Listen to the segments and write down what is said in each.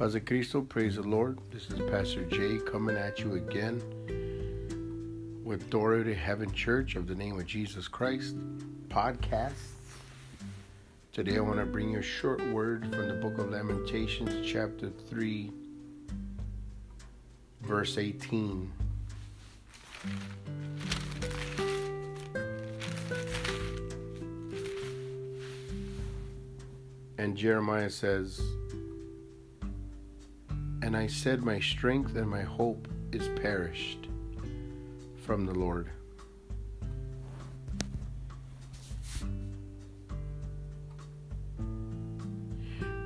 Paz de Cristo, praise the Lord. This is Pastor Jay coming at you again with Door to Heaven Church of the Name of Jesus Christ podcast. Today I want to bring you a short word from the book of Lamentations, chapter 3, verse 18. And Jeremiah says, And I said, My strength and my hope is perished from the Lord.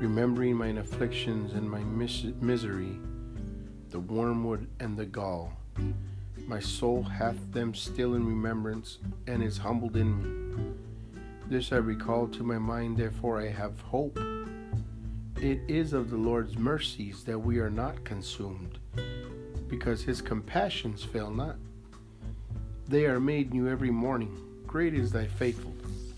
Remembering mine afflictions and my mis- misery, the wormwood and the gall, my soul hath them still in remembrance and is humbled in me. This I recall to my mind, therefore I have hope. It is of the Lord's mercies that we are not consumed, because his compassions fail not. They are made new every morning. Great is thy faithfulness.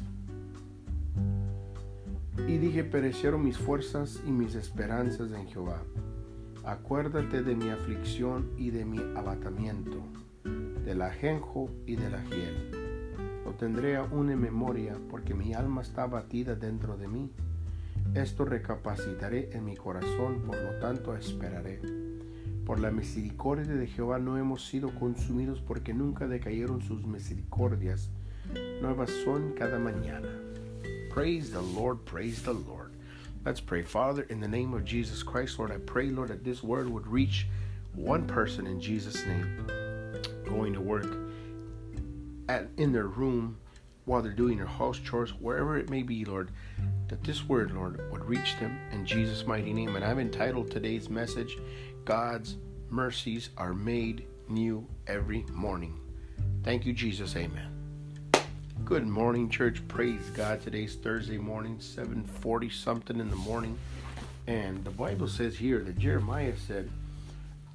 Y dije, perecieron mis fuerzas y mis esperanzas en Jehová. Acuérdate de mi aflicción y de mi abatamiento, del ajenjo y del ajiel lo tendré aún en memoria, porque mi alma está batida dentro de mí. Esto recapacitaré en mi corazón, por lo tanto esperaré. Por la misericordia de Jehová no hemos sido consumidos, porque nunca decayeron sus misericordias. Nuevas son cada mañana. Praise the Lord, praise the Lord. Let's pray. Father, in the name of Jesus Christ, Lord, I pray, Lord, that this word would reach one person in Jesus' name going to work at, in their room while they're doing their house chores, wherever it may be, Lord, that this word, Lord, would reach them in Jesus' mighty name. And I've entitled today's message, God's Mercies Are Made New Every Morning. Thank you, Jesus. Amen. Good morning, church. Praise God. Today's Thursday morning, 740 something in the morning. And the Bible says here that Jeremiah said,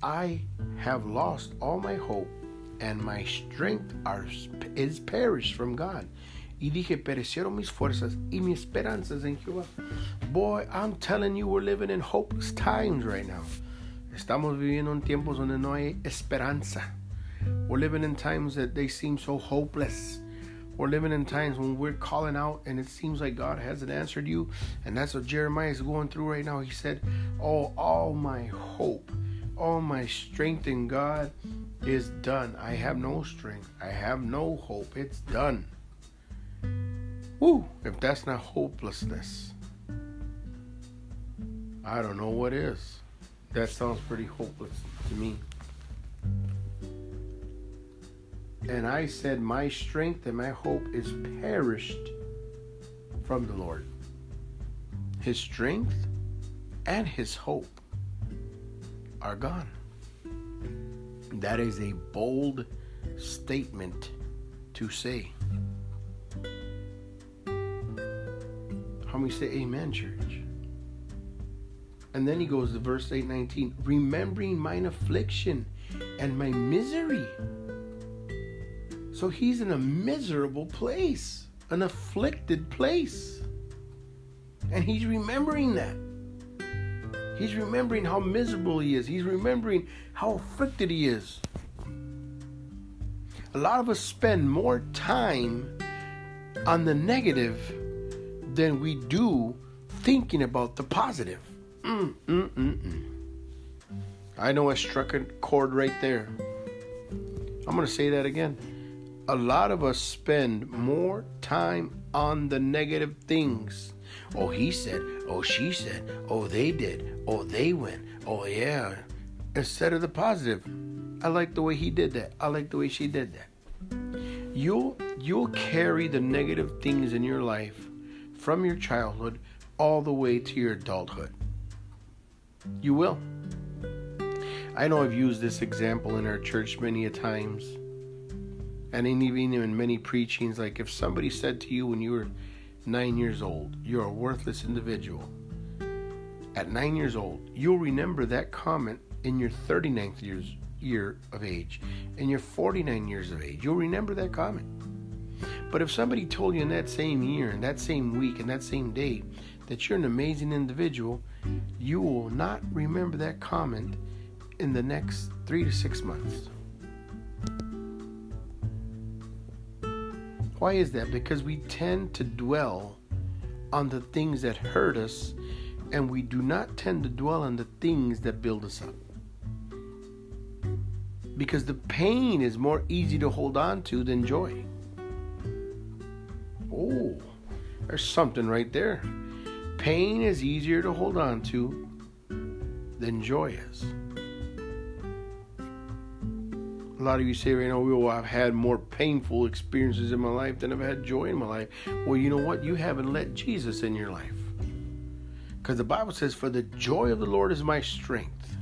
I have lost all my hope and my strength are, is perished from God. Y dije, perecieron mis fuerzas y mis esperanzas en Jehová. Boy, I'm telling you, we're living in hopeless times right now. Estamos viviendo en tiempos donde no hay esperanza. We're living in times that they seem so hopeless. We're living in times when we're calling out and it seems like God hasn't answered you. And that's what Jeremiah is going through right now. He said, Oh, all my hope, all my strength in God is done. I have no strength. I have no hope. It's done. Woo! If that's not hopelessness, I don't know what is. That sounds pretty hopeless to me. And I said, My strength and my hope is perished from the Lord. His strength and his hope are gone. That is a bold statement to say. How many say amen, church? And then he goes to verse 819 remembering mine affliction and my misery. So he's in a miserable place, an afflicted place. And he's remembering that. He's remembering how miserable he is. He's remembering how afflicted he is. A lot of us spend more time on the negative than we do thinking about the positive. Mm, mm, mm, mm. I know I struck a chord right there. I'm going to say that again. A lot of us spend more time on the negative things. Oh, he said. Oh, she said. Oh, they did. Oh, they went. Oh, yeah. Instead of the positive. I like the way he did that. I like the way she did that. You'll you'll carry the negative things in your life from your childhood all the way to your adulthood. You will. I know I've used this example in our church many a times. And in even in many preachings, like if somebody said to you when you were nine years old, you're a worthless individual. At nine years old, you'll remember that comment in your 39th years, year of age, in your 49 years of age. You'll remember that comment. But if somebody told you in that same year, in that same week, in that same day, that you're an amazing individual, you will not remember that comment in the next three to six months. Why is that? Because we tend to dwell on the things that hurt us and we do not tend to dwell on the things that build us up. Because the pain is more easy to hold on to than joy. Oh, there's something right there. Pain is easier to hold on to than joy is. A lot of you say right now, well, I've had more painful experiences in my life than I've had joy in my life. Well, you know what? You haven't let Jesus in your life. Because the Bible says, For the joy of the Lord is my strength.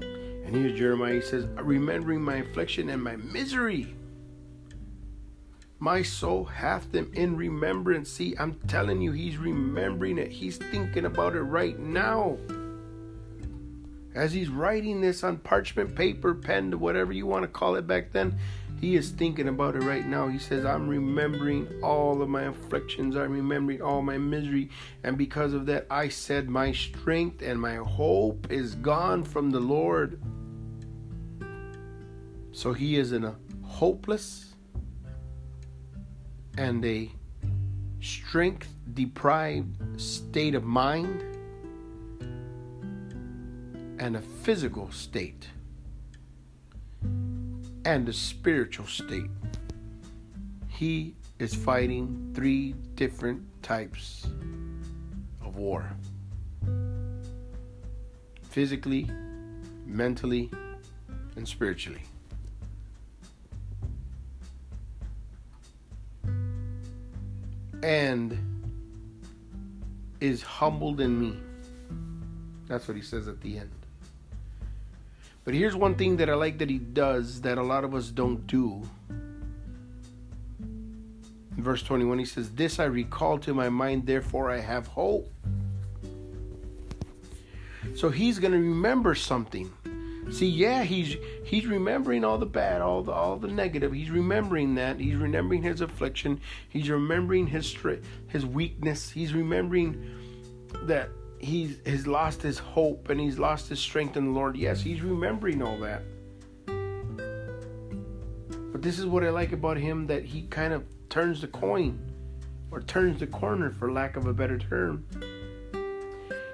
And here's Jeremiah, he says, Remembering my affliction and my misery. My soul hath them in remembrance. See, I'm telling you, he's remembering it. He's thinking about it right now. As he's writing this on parchment paper, pen, whatever you want to call it back then, he is thinking about it right now. He says, I'm remembering all of my afflictions. I'm remembering all my misery. And because of that, I said, My strength and my hope is gone from the Lord. So he is in a hopeless and a strength deprived state of mind and a physical state and a spiritual state. He is fighting three different types of war physically, mentally, and spiritually. And is humbled in me. That's what he says at the end. But here's one thing that I like that he does that a lot of us don't do. Verse 21, he says, This I recall to my mind, therefore I have hope. So he's going to remember something. See, yeah, he's he's remembering all the bad, all the all the negative. He's remembering that. He's remembering his affliction. He's remembering his his weakness. He's remembering that he's lost his hope and he's lost his strength in the Lord. Yes, he's remembering all that. But this is what I like about him that he kind of turns the coin or turns the corner for lack of a better term.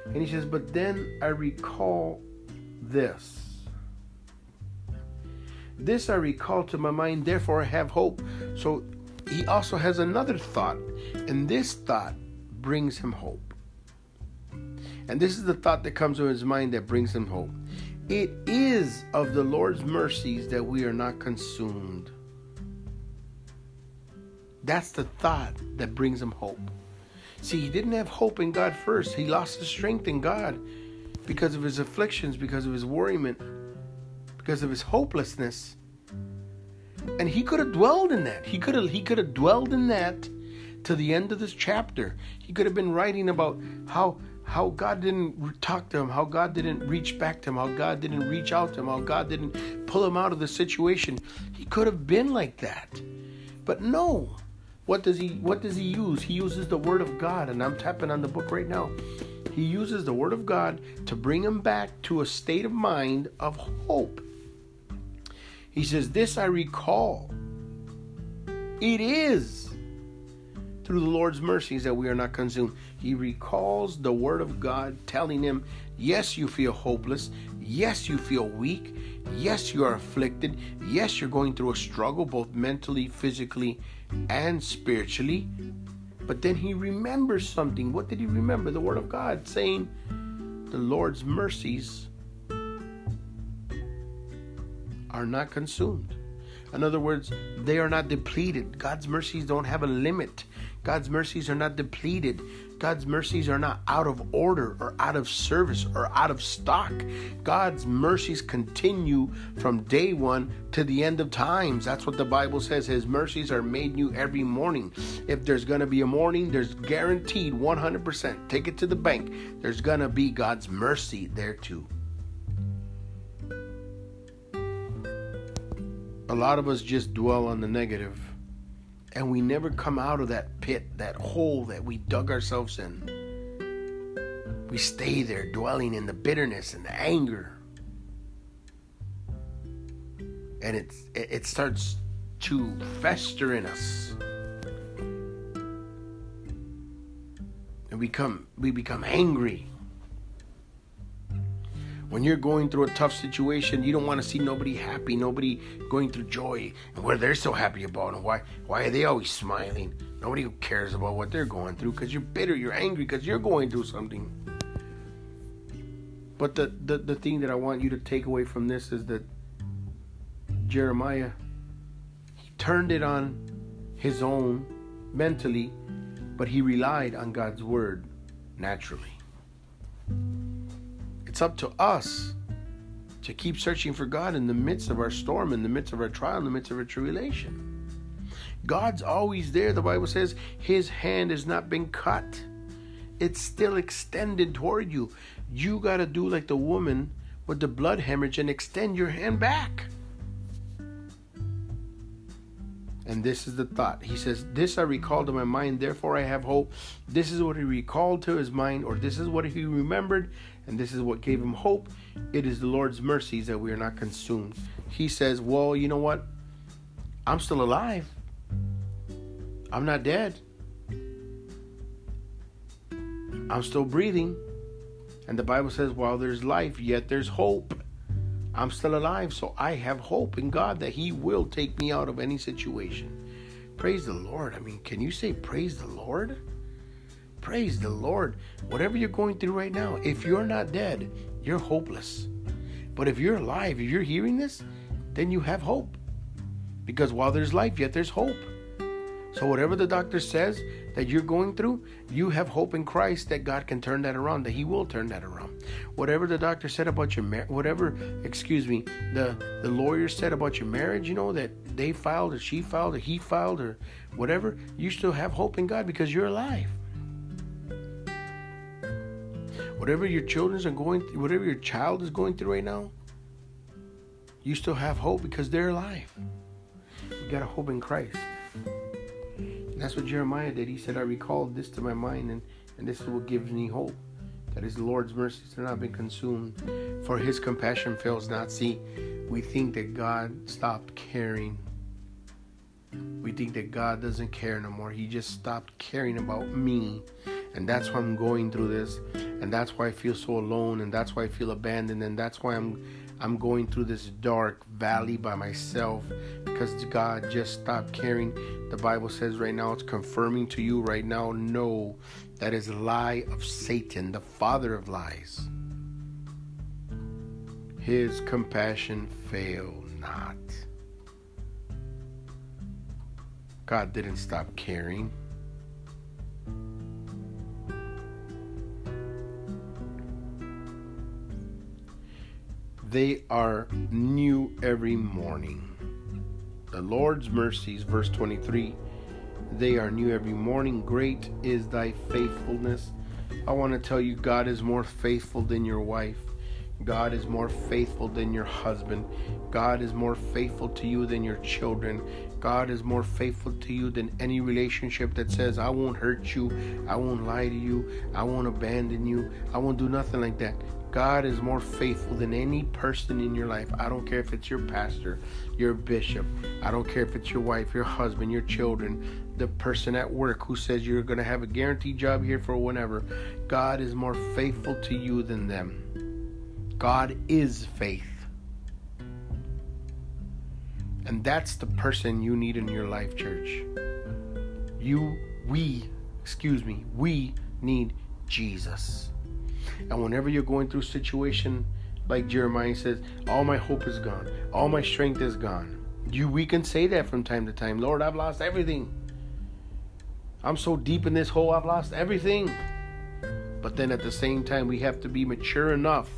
And he says, "But then I recall this. This I recall to my mind, therefore I have hope." So he also has another thought, and this thought brings him hope. And this is the thought that comes to his mind that brings him hope. It is of the Lord's mercies that we are not consumed. That's the thought that brings him hope. See, he didn't have hope in God first. He lost his strength in God because of his afflictions, because of his worriment, because of his hopelessness. And he could have dwelled in that. He could have he could have dwelled in that to the end of this chapter. He could have been writing about how how God didn't talk to him, how God didn't reach back to him, how God didn't reach out to him, how God didn't pull him out of the situation. He could have been like that. But no. What does he what does he use? He uses the word of God and I'm tapping on the book right now. He uses the word of God to bring him back to a state of mind of hope. He says, "This I recall. It is through the Lord's mercies that we are not consumed." he recalls the word of God telling him, Yes, you feel hopeless. Yes, you feel weak. Yes, you are afflicted. Yes, you're going through a struggle, both mentally, physically, and spiritually. But then he remembers something. What did he remember? The word of God saying, The Lord's mercies are not consumed. In other words, they are not depleted. God's mercies don't have a limit. God's mercies are not depleted. God's mercies are not out of order or out of service or out of stock. God's mercies continue from day one to the end of times. That's what the Bible says. His mercies are made new every morning. If there's going to be a morning, there's guaranteed 100%. Take it to the bank. There's going to be God's mercy there too. A lot of us just dwell on the negative and we never come out of that pit, that hole that we dug ourselves in. We stay there dwelling in the bitterness and the anger. And it, it starts to fester in us. And we become, we become angry. When you're going through a tough situation, you don't want to see nobody happy, nobody going through joy, and what they're so happy about, and why why are they always smiling? Nobody cares about what they're going through because you're bitter, you're angry because you're going through something. But the, the the thing that I want you to take away from this is that Jeremiah he turned it on his own mentally, but he relied on God's word naturally. It's up to us to keep searching for God in the midst of our storm, in the midst of our trial, in the midst of our tribulation. God's always there. The Bible says his hand has not been cut. It's still extended toward you. You got to do like the woman with the blood hemorrhage and extend your hand back. And this is the thought. He says, This I recall to my mind, therefore I have hope. This is what he recalled to his mind, or this is what he remembered, and this is what gave him hope. It is the Lord's mercies that we are not consumed. He says, Well, you know what? I'm still alive. I'm not dead. I'm still breathing. And the Bible says, While there's life, yet there's hope. I'm still alive, so I have hope in God that He will take me out of any situation. Praise the Lord. I mean, can you say praise the Lord? Praise the Lord. Whatever you're going through right now, if you're not dead, you're hopeless. But if you're alive, if you're hearing this, then you have hope. Because while there's life, yet there's hope. So, whatever the doctor says that you're going through, you have hope in Christ that God can turn that around, that He will turn that around. Whatever the doctor said about your marriage, whatever, excuse me, the, the lawyer said about your marriage, you know, that they filed or she filed or he filed or whatever, you still have hope in God because you're alive. Whatever your children are going through, whatever your child is going through right now, you still have hope because they're alive. You got a hope in Christ. And that's what Jeremiah did. He said, I recalled this to my mind, and, and this is what gives me hope. That his Lord's mercies have not been consumed, for his compassion fails not. See, we think that God stopped caring. We think that God doesn't care no more. He just stopped caring about me. And that's why I'm going through this. And that's why I feel so alone. And that's why I feel abandoned. And that's why I'm I'm going through this dark valley by myself because God just stopped caring. The Bible says right now, it's confirming to you right now, no, that is a lie of Satan, the father of lies. His compassion fail not. God didn't stop caring. They are new every morning. The Lord's mercies, verse 23, they are new every morning. Great is thy faithfulness. I want to tell you, God is more faithful than your wife. God is more faithful than your husband. God is more faithful to you than your children. God is more faithful to you than any relationship that says, I won't hurt you, I won't lie to you, I won't abandon you, I won't do nothing like that. God is more faithful than any person in your life. I don't care if it's your pastor, your bishop. I don't care if it's your wife, your husband, your children, the person at work who says you're going to have a guaranteed job here for whenever. God is more faithful to you than them. God is faith. And that's the person you need in your life, church. You, we, excuse me, we need Jesus. And whenever you're going through situation like Jeremiah says, all my hope is gone, all my strength is gone. You we can say that from time to time. Lord, I've lost everything. I'm so deep in this hole, I've lost everything. But then at the same time, we have to be mature enough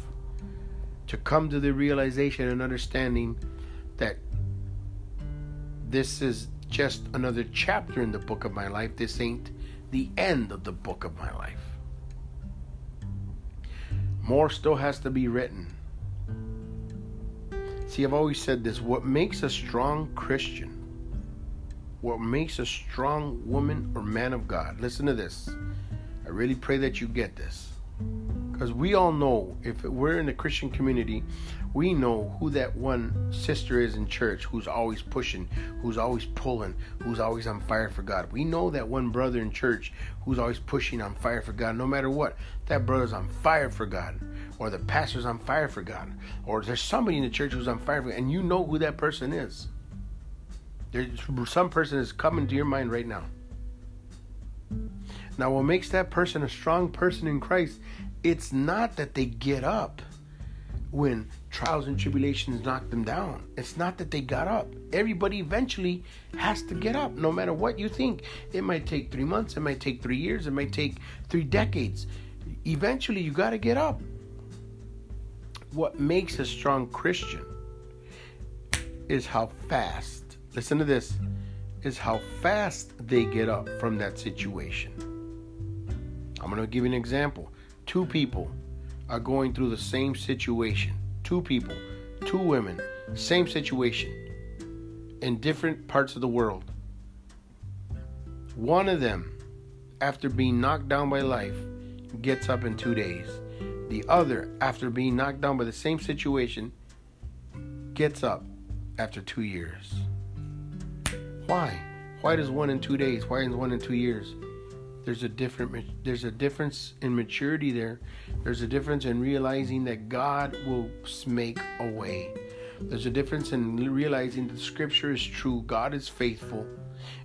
to come to the realization and understanding that this is just another chapter in the book of my life. This ain't the end of the book of my life. More still has to be written. See, I've always said this what makes a strong Christian what makes a strong woman or man of God. Listen to this. I really pray that you get this. Because we all know, if we're in the Christian community, we know who that one sister is in church who's always pushing, who's always pulling, who's always on fire for God. We know that one brother in church who's always pushing on fire for God. No matter what, that brother's on fire for God, or the pastor's on fire for God, or there's somebody in the church who's on fire for God, and you know who that person is. There's some person is coming to your mind right now. Now, what makes that person a strong person in Christ, it's not that they get up when trials and tribulations knock them down. It's not that they got up. Everybody eventually has to get up, no matter what you think. It might take three months, it might take three years, it might take three decades. Eventually, you got to get up. What makes a strong Christian is how fast, listen to this, is how fast they get up from that situation. I'm going to give you an example. Two people are going through the same situation. Two people, two women, same situation in different parts of the world. One of them, after being knocked down by life, gets up in two days. The other, after being knocked down by the same situation, gets up after two years. Why? Why does one in two days? Why is one in two years? There's a different there's a difference in maturity there. There's a difference in realizing that God will make a way. There's a difference in realizing that scripture is true. God is faithful.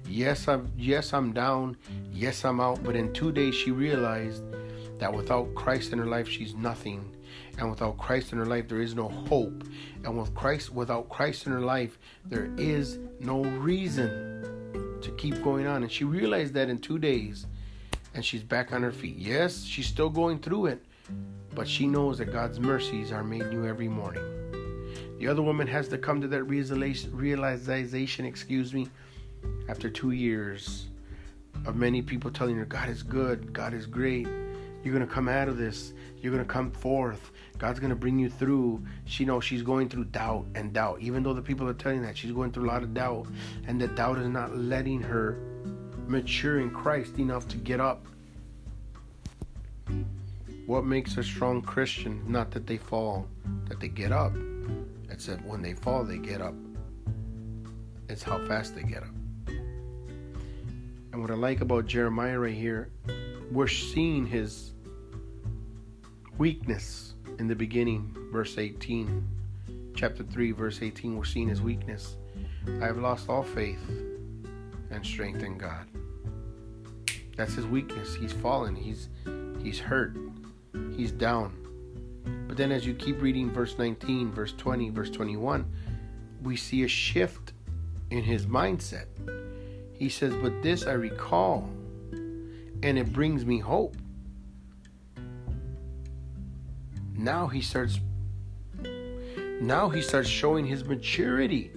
Yes, I'm yes, I'm down. Yes, I'm out. But in two days she realized that without Christ in her life, she's nothing. And without Christ in her life, there is no hope. And with Christ, without Christ in her life, there is no reason to keep going on. And she realized that in two days and she's back on her feet. Yes, she's still going through it, but she knows that God's mercies are made new every morning. The other woman has to come to that realization, excuse me, after two years of many people telling her, God is good, God is great, you're going to come out of this, you're going to come forth, God's going to bring you through. She knows she's going through doubt and doubt, even though the people are telling that she's going through a lot of doubt, and that doubt is not letting her mature in Christ enough to get up. What makes a strong Christian? Not that they fall, that they get up. It's that when they fall, they get up. It's how fast they get up. And what I like about Jeremiah right here, we're seeing his weakness in the beginning, verse 18. Chapter 3, verse 18, we're seeing his weakness. I have lost all faith and strength in God. That's his weakness. He's fallen. He's he's hurt. He's down. But then as you keep reading verse 19, verse 20, verse 21, we see a shift in his mindset. He says, "But this I recall, and it brings me hope." Now he starts now he starts showing his maturity.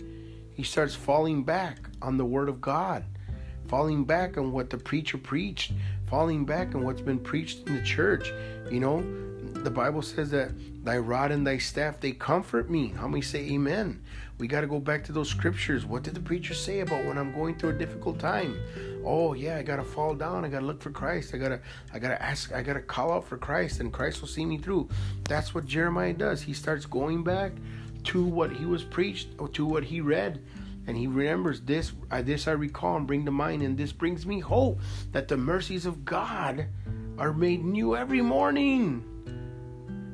He starts falling back on the word of God falling back on what the preacher preached, falling back on what's been preached in the church. You know, the Bible says that thy rod and thy staff they comfort me. How many say amen? We got to go back to those scriptures. What did the preacher say about when I'm going through a difficult time? Oh yeah, I got to fall down. I got to look for Christ. I got to I got to ask I got to call out for Christ and Christ will see me through. That's what Jeremiah does. He starts going back to what he was preached or to what he read and he remembers this uh, this I recall and bring to mind and this brings me hope that the mercies of God are made new every morning.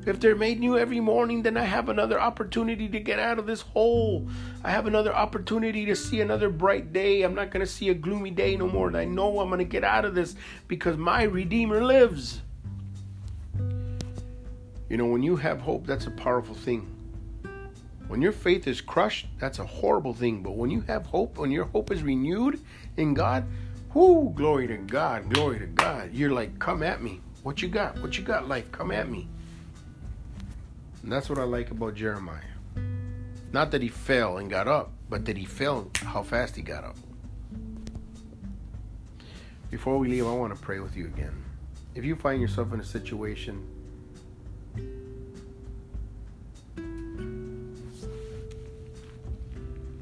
If they're made new every morning, then I have another opportunity to get out of this hole. I have another opportunity to see another bright day. I'm not going to see a gloomy day no more. And I know I'm going to get out of this because my Redeemer lives. You know, when you have hope, that's a powerful thing. When your faith is crushed, that's a horrible thing. But when you have hope, when your hope is renewed in God, whoo, glory to God, glory to God. You're like, come at me. What you got? What you got, life? Come at me. And that's what I like about Jeremiah. Not that he fell and got up, but that he fell how fast he got up. Before we leave, I want to pray with you again. If you find yourself in a situation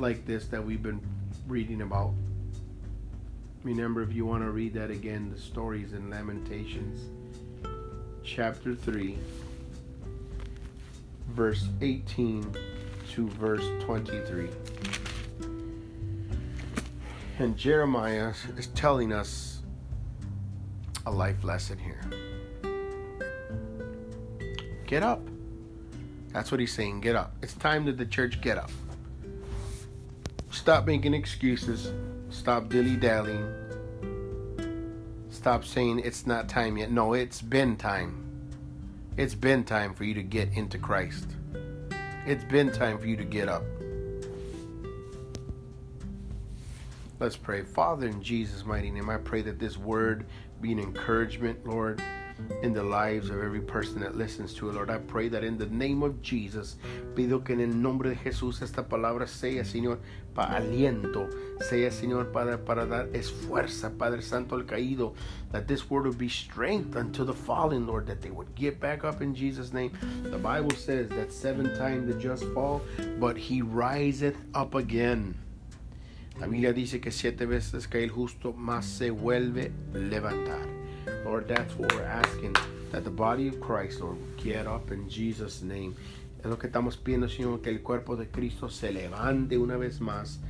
like this that we've been reading about, Remember, if you want to read that again, the stories in Lamentations, chapter 3, verse 18 to verse 23. And Jeremiah is telling us a life lesson here. Get up. That's what he's saying. Get up. It's time that the church get up. Stop making excuses. Stop dilly dallying. Stop saying it's not time yet. No, it's been time. It's been time for you to get into Christ. It's been time for you to get up. Let's pray. Father, in Jesus' mighty name, I pray that this word be an encouragement, Lord in the lives of every person that listens to it, Lord. I pray that in the name of Jesus, pido que en el nombre de Jesús esta palabra sea, Señor, para aliento, sea, Señor, para, para dar esfuerza, Padre Santo, al caído, that this word would be strength unto the fallen, Lord, that they would get back up in Jesus' name. The Bible says that seven times the just fall, but he riseth up again. La Biblia dice que siete veces cae el justo, mas se vuelve levantar. Lord, that's what we're asking. That the body of Christ, Lord, get up in Jesus' name. Es lo que estamos pidiendo, Señor, que el cuerpo de Cristo se levante una vez más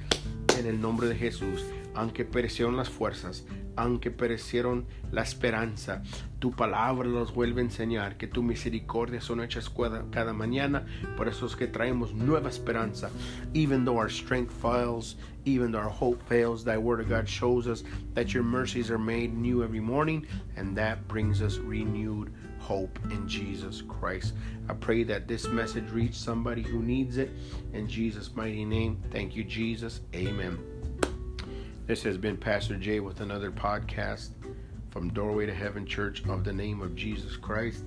en el nombre de Jesús. Aunque perecieron las fuerzas, aunque perecieron la esperanza, tu palabra los vuelve a enseñar que tu misericordia son hechas cada mañana. Por eso es que traemos nueva esperanza. Even though our strength fails, even though our hope fails, thy word of God shows us that your mercies are made new every morning, and that brings us renewed hope in Jesus Christ. I pray that this message reach somebody who needs it. In Jesus' mighty name, thank you, Jesus. Amen. This has been Pastor Jay with another podcast from Doorway to Heaven Church of the name of Jesus Christ.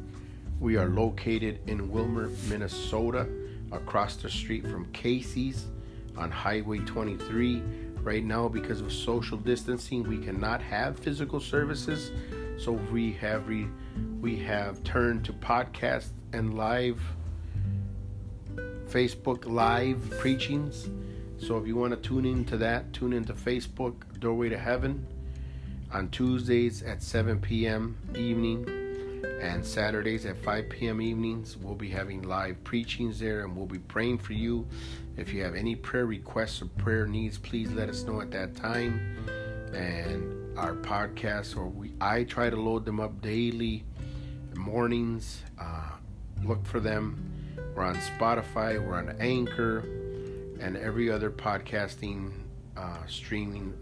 We are located in Willmar, Minnesota, across the street from Casey's on Highway 23. Right now, because of social distancing, we cannot have physical services, so we have re- we have turned to podcast and live Facebook live preachings. So if you want to tune into that, tune into Facebook Doorway to Heaven on Tuesdays at 7 p.m. evening and Saturdays at 5 p.m. evenings. We'll be having live preachings there and we'll be praying for you. If you have any prayer requests or prayer needs, please let us know at that time. And our podcasts, or we, I try to load them up daily, mornings. Uh, look for them. We're on Spotify, we're on Anchor and every other podcasting uh, streaming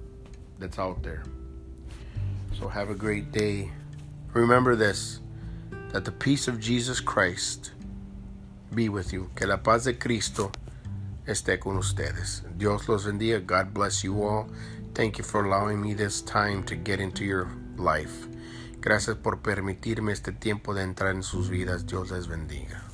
that's out there. So have a great day. Remember this that the peace of Jesus Christ be with you. Que la paz de Cristo esté con ustedes. Dios los bendiga. God bless you all. Thank you for allowing me this time to get into your life. Gracias por permitirme este tiempo de entrar en sus vidas. Dios les bendiga.